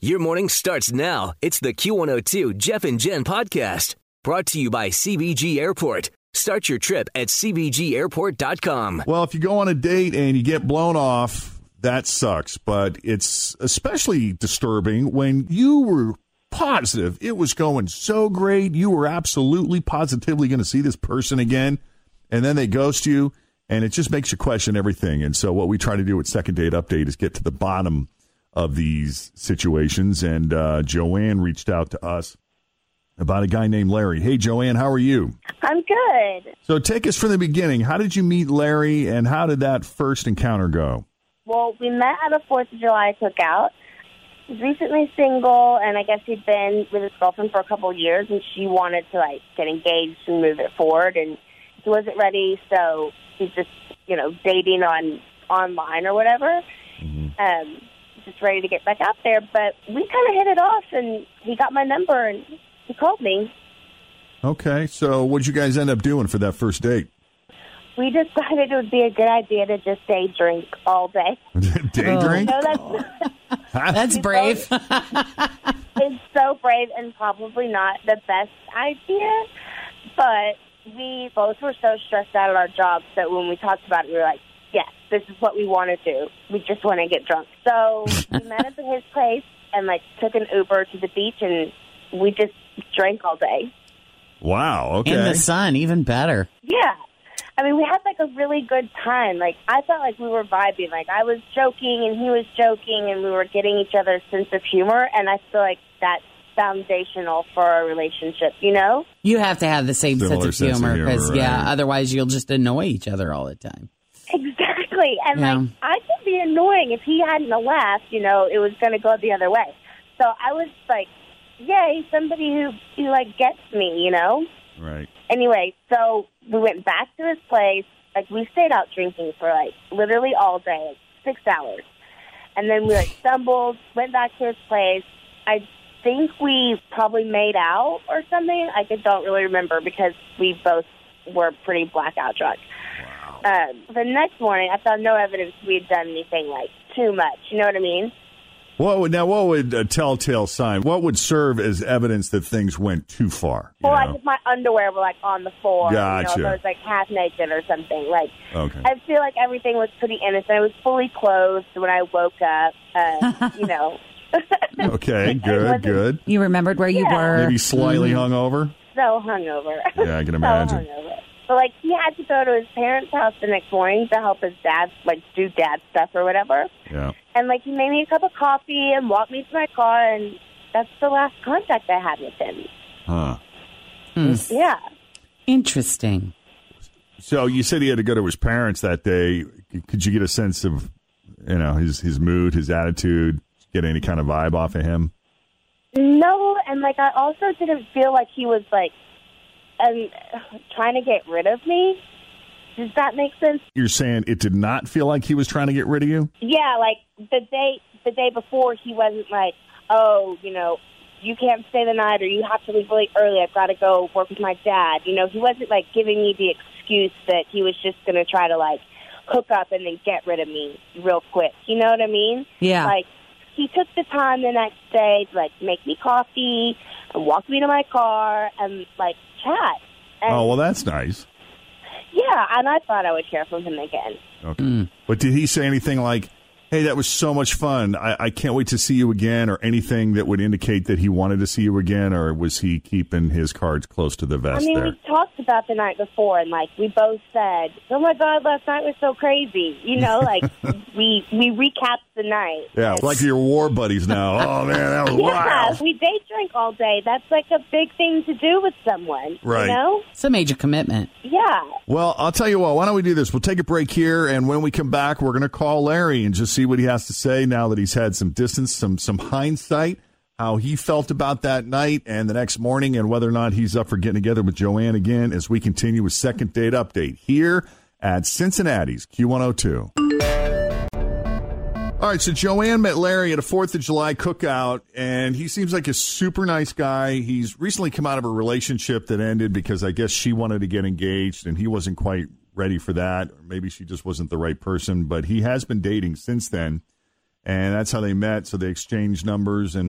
Your morning starts now. It's the Q102 Jeff and Jen podcast brought to you by CVG Airport. Start your trip at CVGAirport.com. Well, if you go on a date and you get blown off, that sucks. But it's especially disturbing when you were positive it was going so great. You were absolutely positively going to see this person again, and then they ghost you, and it just makes you question everything. And so, what we try to do with Second Date Update is get to the bottom of these situations. And uh, Joanne reached out to us about a guy named Larry. Hey, Joanne, how are you? I'm good. So take us from the beginning. How did you meet Larry, and how did that first encounter go? Well, we met at a Fourth of July cookout. He's recently single, and I guess he'd been with his girlfriend for a couple of years, and she wanted to like get engaged and move it forward, and he wasn't ready, so he's just you know dating on online or whatever. Um, just ready to get back out there, but we kind of hit it off, and he got my number, and he called me. Okay, so what did you guys end up doing for that first date? We decided it would be a good idea to just day drink all day. Day Oh. drink? No, that's That's brave. it's so brave and probably not the best idea, but we both were so stressed out at our jobs that when we talked about it, we were like, yes, this is what we want to do. We just want to get drunk. So we met up at his place and like took an Uber to the beach and we just drank all day. Wow, okay. In the sun, even better. Yeah. I mean, we had like a really good time. Like, I felt like we were vibing. Like, I was joking and he was joking and we were getting each other's sense of humor. And I feel like that's foundational for a relationship, you know? You have to have the same Similar sense of sense humor humor, because, yeah, otherwise you'll just annoy each other all the time. Exactly. And Yeah. like I could be annoying if he hadn't a laughed, you know, it was gonna go the other way. So I was like, Yay, somebody who who like gets me, you know? right. Anyway, so we went back to his place. Like we stayed out drinking for like literally all day, like six hours. And then we like stumbled, went back to his place. I think we probably made out or something. I just don't really remember because we both were pretty blackout drunk. Um, the next morning, I found no evidence we had done anything like too much. You know what I mean? What would, now, what would a telltale sign? What would serve as evidence that things went too far? Well, know? like if my underwear were like on the floor, you know, Gotcha. if I was like half naked or something. Like Okay. I feel like everything was pretty innocent. I was fully clothed when I woke up. Uh, you know, Okay, good, good. You remembered where you Yeah. were. Maybe slightly hungover? so hungover. Yeah, I can so imagine. hungover. But like he had to go to his parents' house the next morning to help his dad like do dad stuff or whatever. Yeah. And like he made me a cup of coffee and walked me to my car, and that's the last contact I had with him. Huh. Hmm. Yeah. Interesting. So you said he had to go to his parents that day. Could you get a sense of, you know, his his mood, his attitude, get any kind of vibe off of him? No, and like I also didn't feel like he was like um trying to get rid of me. Does that make sense? You're saying it did not feel like he was trying to get rid of you? Yeah, like the day the day before he wasn't like, Oh, you know, you can't stay the night or you have to leave really early, I've gotta go work with my dad. You know, he wasn't like giving me the excuse that he was just gonna try to like hook up and then get rid of me real quick. You know what I mean? Yeah. Like he took the time the next day to like make me coffee and walk me to my car and like chat. And Oh, well, that's nice. yeah, and I thought I would hear from him again. Okay. But did he say anything like, hey, that was so much fun. I, I can't wait to see you again, or anything that would indicate that he wanted to see you again, or was he keeping his cards close to the I vest mean, there? we talked about the night before, and like we both said, "Oh my God, last night was so crazy." You know, like we we recapped the night. Yeah, And- like your war buddies now. Oh man, that was yeah, wild. we day drink all day. That's like a big thing to do with someone. Right. You know? It's a major commitment. Yeah. Well, I'll tell you what. Why don't we do this? We'll take a break here, and when we come back, we're going to call Larry and just see what he has to say now that he's had some distance, some some hindsight, how he felt about that night and the next morning, and whether or not he's up for getting together with Joanne again as we continue with second date update here at Cincinnati's Q102. All right, so Joanne met Larry at a Fourth of July cookout, and he seems like a super nice guy. He's recently come out of a relationship that ended because I guess she wanted to get engaged, and he wasn't quite ready for that. Or maybe she just wasn't the right person, but he has been dating since then, and that's how they met. So they exchanged numbers, and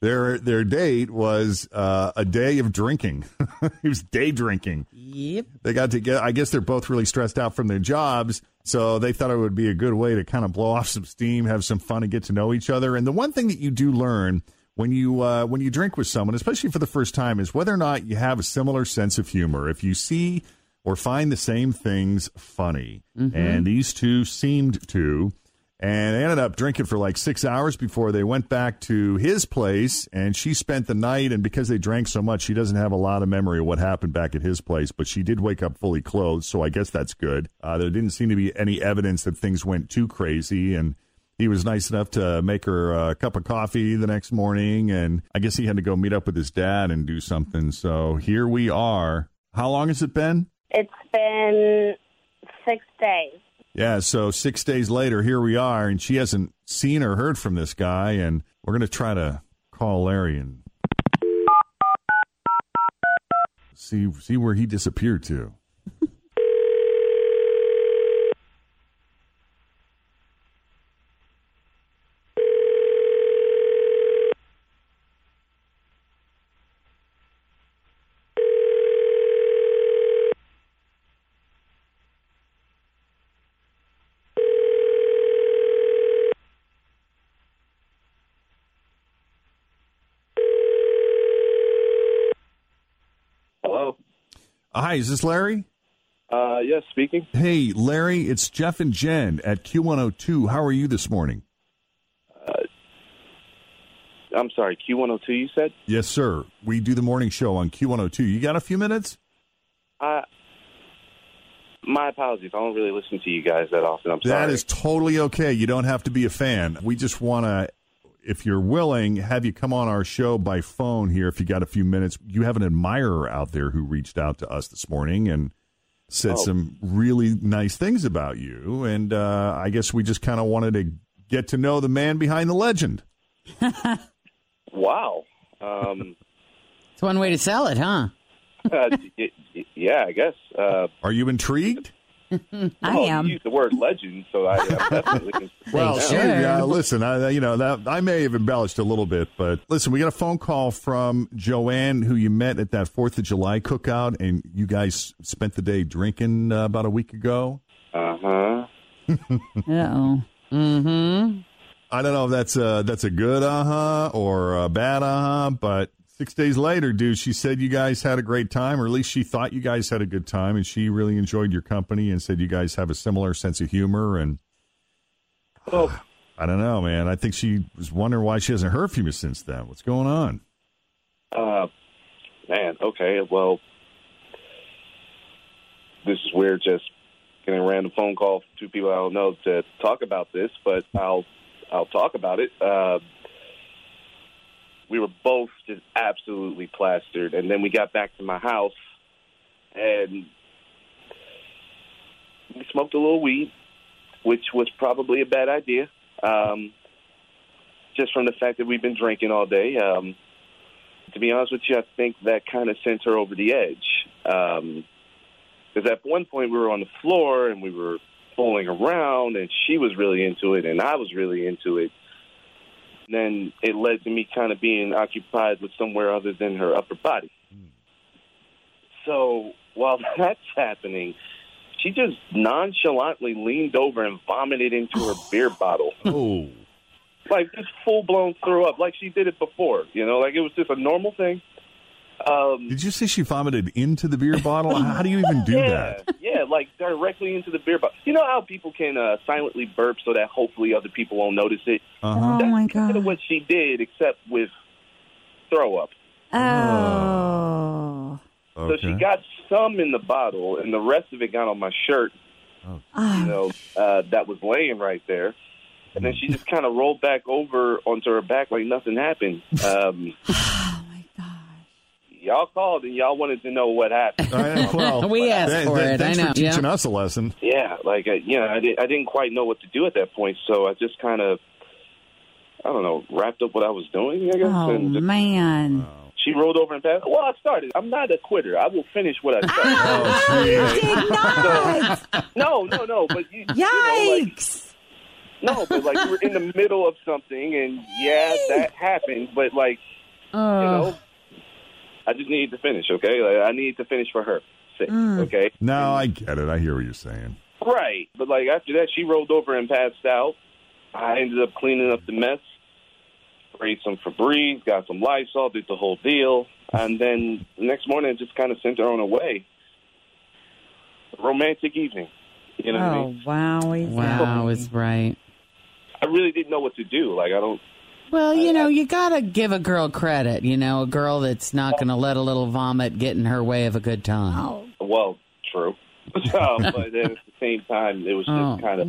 their their date was uh, a day of drinking. it was day drinking. Yep. They got together. I guess they're both really stressed out from their jobs, so they thought it would be a good way to kind of blow off some steam, have some fun, and get to know each other. And the one thing that you do learn when you uh, when you drink with someone, especially for the first time, is whether or not you have a similar sense of humor. If you see or find the same things funny, and these two seemed to. And they ended up drinking for like six hours before they went back to his place. And she spent the night. And because they drank so much, she doesn't have a lot of memory of what happened back at his place. But she did wake up fully clothed. So I guess that's good. Uh, there didn't seem to be any evidence that things went too crazy. And he was nice enough to make her a cup of coffee the next morning. And I guess he had to go meet up with his dad and do something. So here we are. How long has it been? It's been six days. Yeah, so six days later, here we are, and she hasn't seen or heard from this guy, and we're going to try to call Larry and see see where he disappeared to. Hello. Uh, Hi, is this Larry? Uh, yes, speaking. Hey, Larry, it's Jeff and Jen at Q102. How are you this morning? I'm sorry, Q102. You said. Yes, sir. We do the morning show on Q102. You got a few minutes? Uh, my apologies. I don't really listen to you guys that often. I'm sorry. That is totally okay. You don't have to be a fan. We just want to, if you're willing, have you come on our show by phone here if you got a few minutes. You have an admirer out there who reached out to us this morning and said Oh. some really nice things about you. And uh, I guess we just kind of wanted to get to know the man behind the legend. wow. Um, It's one way to sell it, huh? uh, y- y- yeah, I guess. Uh, Are you intrigued? I well, am. You used the word legend, so I, I'm definitely. Well, Sure. hey, uh, listen, I, you know that I may have embellished a little bit, but listen, we got a phone call from Joanne, who you met at that Fourth of July cookout, and you guys spent the day drinking uh, about a week ago. Uh huh. Uh-oh. Mm-hmm. I don't know if that's a that's a good uh huh or a bad uh huh, but six days later, dude, she said you guys had a great time, or at least she thought you guys had a good time, and she really enjoyed your company, and said you guys have a similar sense of humor, and Oh, I don't know, man. I think she was wondering why she hasn't heard from you since then. What's going on? uh, man. Okay. Well, this is weird. Just getting a random phone call from two people I don't know to talk about this, but I'll I'll talk about it. Uh, we were both just absolutely plastered. And then we got back to my house, and we smoked a little weed, which was probably a bad idea, um, just from the fact that we've been drinking all day. Um, to be honest with you, I think that kind of sent her over the edge. Because at one point we were on the floor and we were fooling around, and she was really into it, and I was really into it. Then it led to me kind of being occupied with somewhere other than her upper body. So while that's happening, she just nonchalantly leaned over and vomited into her beer bottle. Oh. Like just full blown threw up, like she did it before. You know, like it was just a normal thing. Um, Did you say she vomited into the beer bottle? How do you even do yeah, that? Yeah, like directly into the beer bottle. You know how people can uh, silently burp so that hopefully other people won't notice it? Uh-huh. That's my kind of what she did, except with throw up. Oh. So she got some in the bottle, and the rest of it got on my shirt. Oh. You know, uh, that was laying right there. And then she just kind of rolled back over onto her back like nothing happened. Um, Oh my gosh. Y'all called and y'all wanted to know what happened. I- well, We asked th- for th- it. Thanks I know. for teaching Yeah. us a lesson. Yeah, like uh, you know, I, did, I didn't quite know what to do at that point, so I just kind of, I don't know, wrapped up what I was doing. I guess. Oh and just- man. she rolled over and passed. Well, I started. I'm not a quitter. I will finish what I Oh, started. Did not. no, no, no. But you, You know, like, no, but like we're in the middle of something, and yeah, that happened. But like, you know, I just needed to finish. Okay, like, I need to finish for her sake. Mm. Okay. No, I get it. I hear what you're saying. Right. But like after that, she rolled over and passed out. I ended up cleaning up the mess, sprayed some Febreze, got some Lysol, did the whole deal, and then the next morning, I just kind of sent her on her way. Romantic evening. You know what I Oh mean? wow. he's- Wow, is right. I really didn't know what to do. Like I don't. Well, you know, you gotta give a girl credit. You know, a girl that's not gonna let a little vomit get in her way of a good time. Oh. Well, true. um, but then at the same time, it was just Oh. kind of.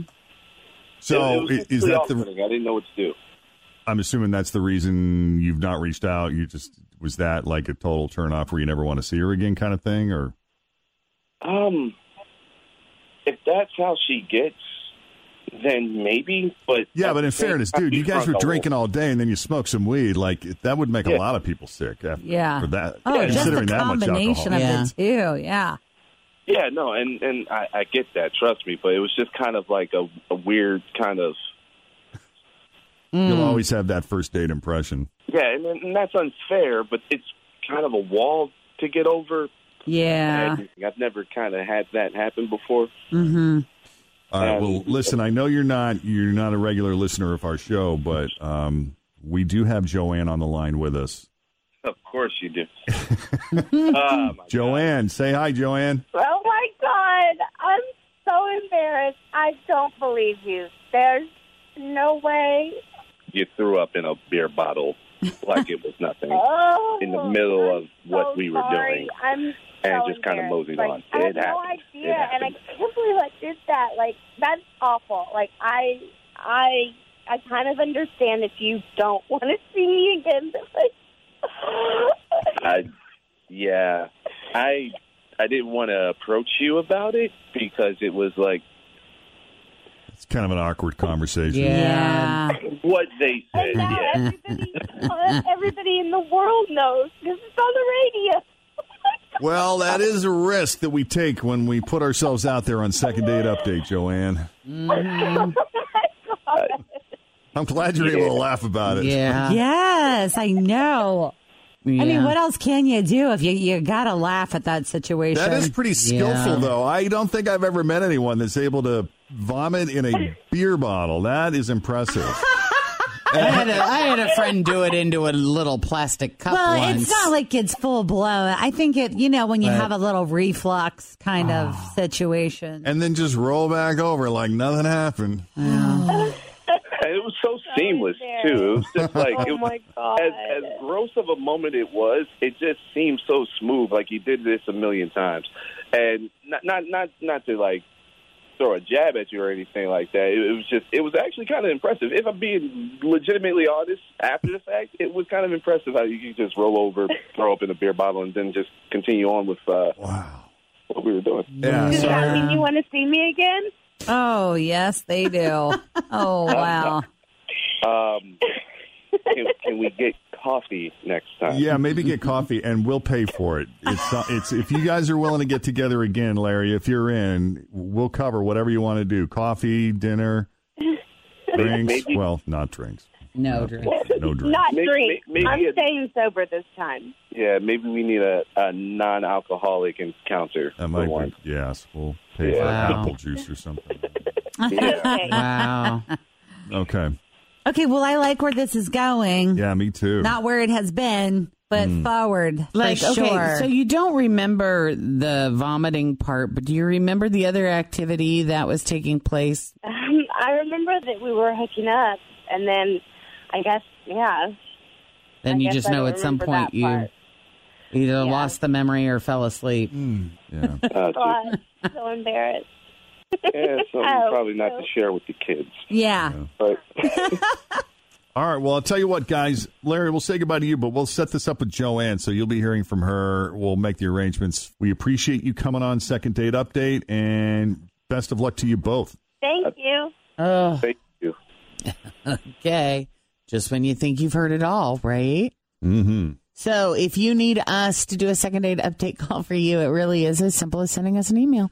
So it, it was i- just is that the? off-putting. I didn't know what to do. I'm assuming that's the reason you've not reached out. You just was that like a total turn off where you never want to see her again, kind of thing, or Um, if that's how she gets, then maybe. But yeah. But in fairness, dude, you guys were drinking all day and then you smoked some weed. Like that would make a lot of people sick. After, Yeah. For that, Oh, just the considering that much combination alcohol. of the two. Yeah. Yeah, no, and and I, I get that. Trust me, but it was just kind of like a, a weird kind of You'll always have that first date impression. yeah, and, and that's unfair, but it's kind of a wall to get over. Yeah. I've never kind of had that happen before. Mm-hmm. All right. Um, Well, listen. I know you're not you're not a regular listener of our show, but um, we do have Joanne on the line with us. Of course you do. oh, my Joanne, say hi, Joanne. Oh my God. I'm so embarrassed. I don't believe you. There's no way. You threw up in a beer bottle like it was nothing Oh, in the middle of what so we were sorry. doing. I'm and so just kind of embarrassed. moseyed like, on. I It had no happened. idea, and I can't believe I did that. Like that's awful. Like I, I, I kind of understand if you don't want to see me again. But like, I, yeah, I I didn't want to approach you about it because it was like It's kind of an awkward conversation. Yeah. what they said. and now Yeah, everybody, everybody in the world knows because it's on the radio. Well, that is a risk that we take when we put ourselves out there on second date update, Joanne. Mm-hmm. I'm glad you're able to laugh about it. Yeah. Yes, I know. I mean, what else can you do if you you gotta laugh at that situation? That is pretty skillful, Yeah. though. I don't think I've ever met anyone that's able to vomit in a beer bottle. That is impressive. I had, a, I had a friend do it into a little plastic cup well, once. it's not like it's full blown. I think it, you know, when you have a little reflux kind of Ah. situation. and then just roll back over like nothing happened. and it was so seamless too. It was just like Oh it, my God. as as gross of a moment it was, it just seemed so smooth. Like he did this a million times, and not not not not to like throw a jab at you or anything like that. It, it was just, it was actually kind of impressive. If I'm being legitimately honest, after the fact, it was kind of impressive how you could just roll over, throw up in a beer bottle, and then just continue on with uh, wow. what we were doing. Yeah. Does that mean you want to see me again? Oh, yes, they do. Oh, wow. Um, can, can we get coffee next time? Yeah, maybe get coffee and we'll pay for it. It's not, it's if you guys are willing to get together again, Larry. If you're in, we'll cover whatever you want to do: coffee, dinner, drinks. maybe- Well, not drinks. No drinks. No drinks. Not Maybe- drink. maybe I'm it- staying sober this time. Yeah, maybe we need a, a non-alcoholic encounter That might one. be. Yes, we'll pay for Wow. apple juice or something. Okay. Wow. Okay. Okay, well, I like where this is going. Yeah, me too. Not where it has been, but forward. for Like, okay, sure. so you don't remember the vomiting part, but do you remember the other activity that was taking place? Um, I remember that we were hooking up, and then I guess, yeah. Then I you just I know at some point you part. either Yeah. lost the memory or fell asleep. Yeah. Uh, God, so embarrassed. Yeah, something Oh, probably not so- to share with the kids. yeah. But All right. Well, I'll tell you what, guys. Larry, we'll say goodbye to you, but we'll set this up with Joanne, so you'll be hearing from her. We'll make the arrangements. We appreciate you coming on Second Date Update, and best of luck to you both. Thank you. Oh, thank you. okay. Just when you think you've heard it all, right? Mm-hmm. So if you need us to do a second date update call for you, it really is as simple as sending us an email.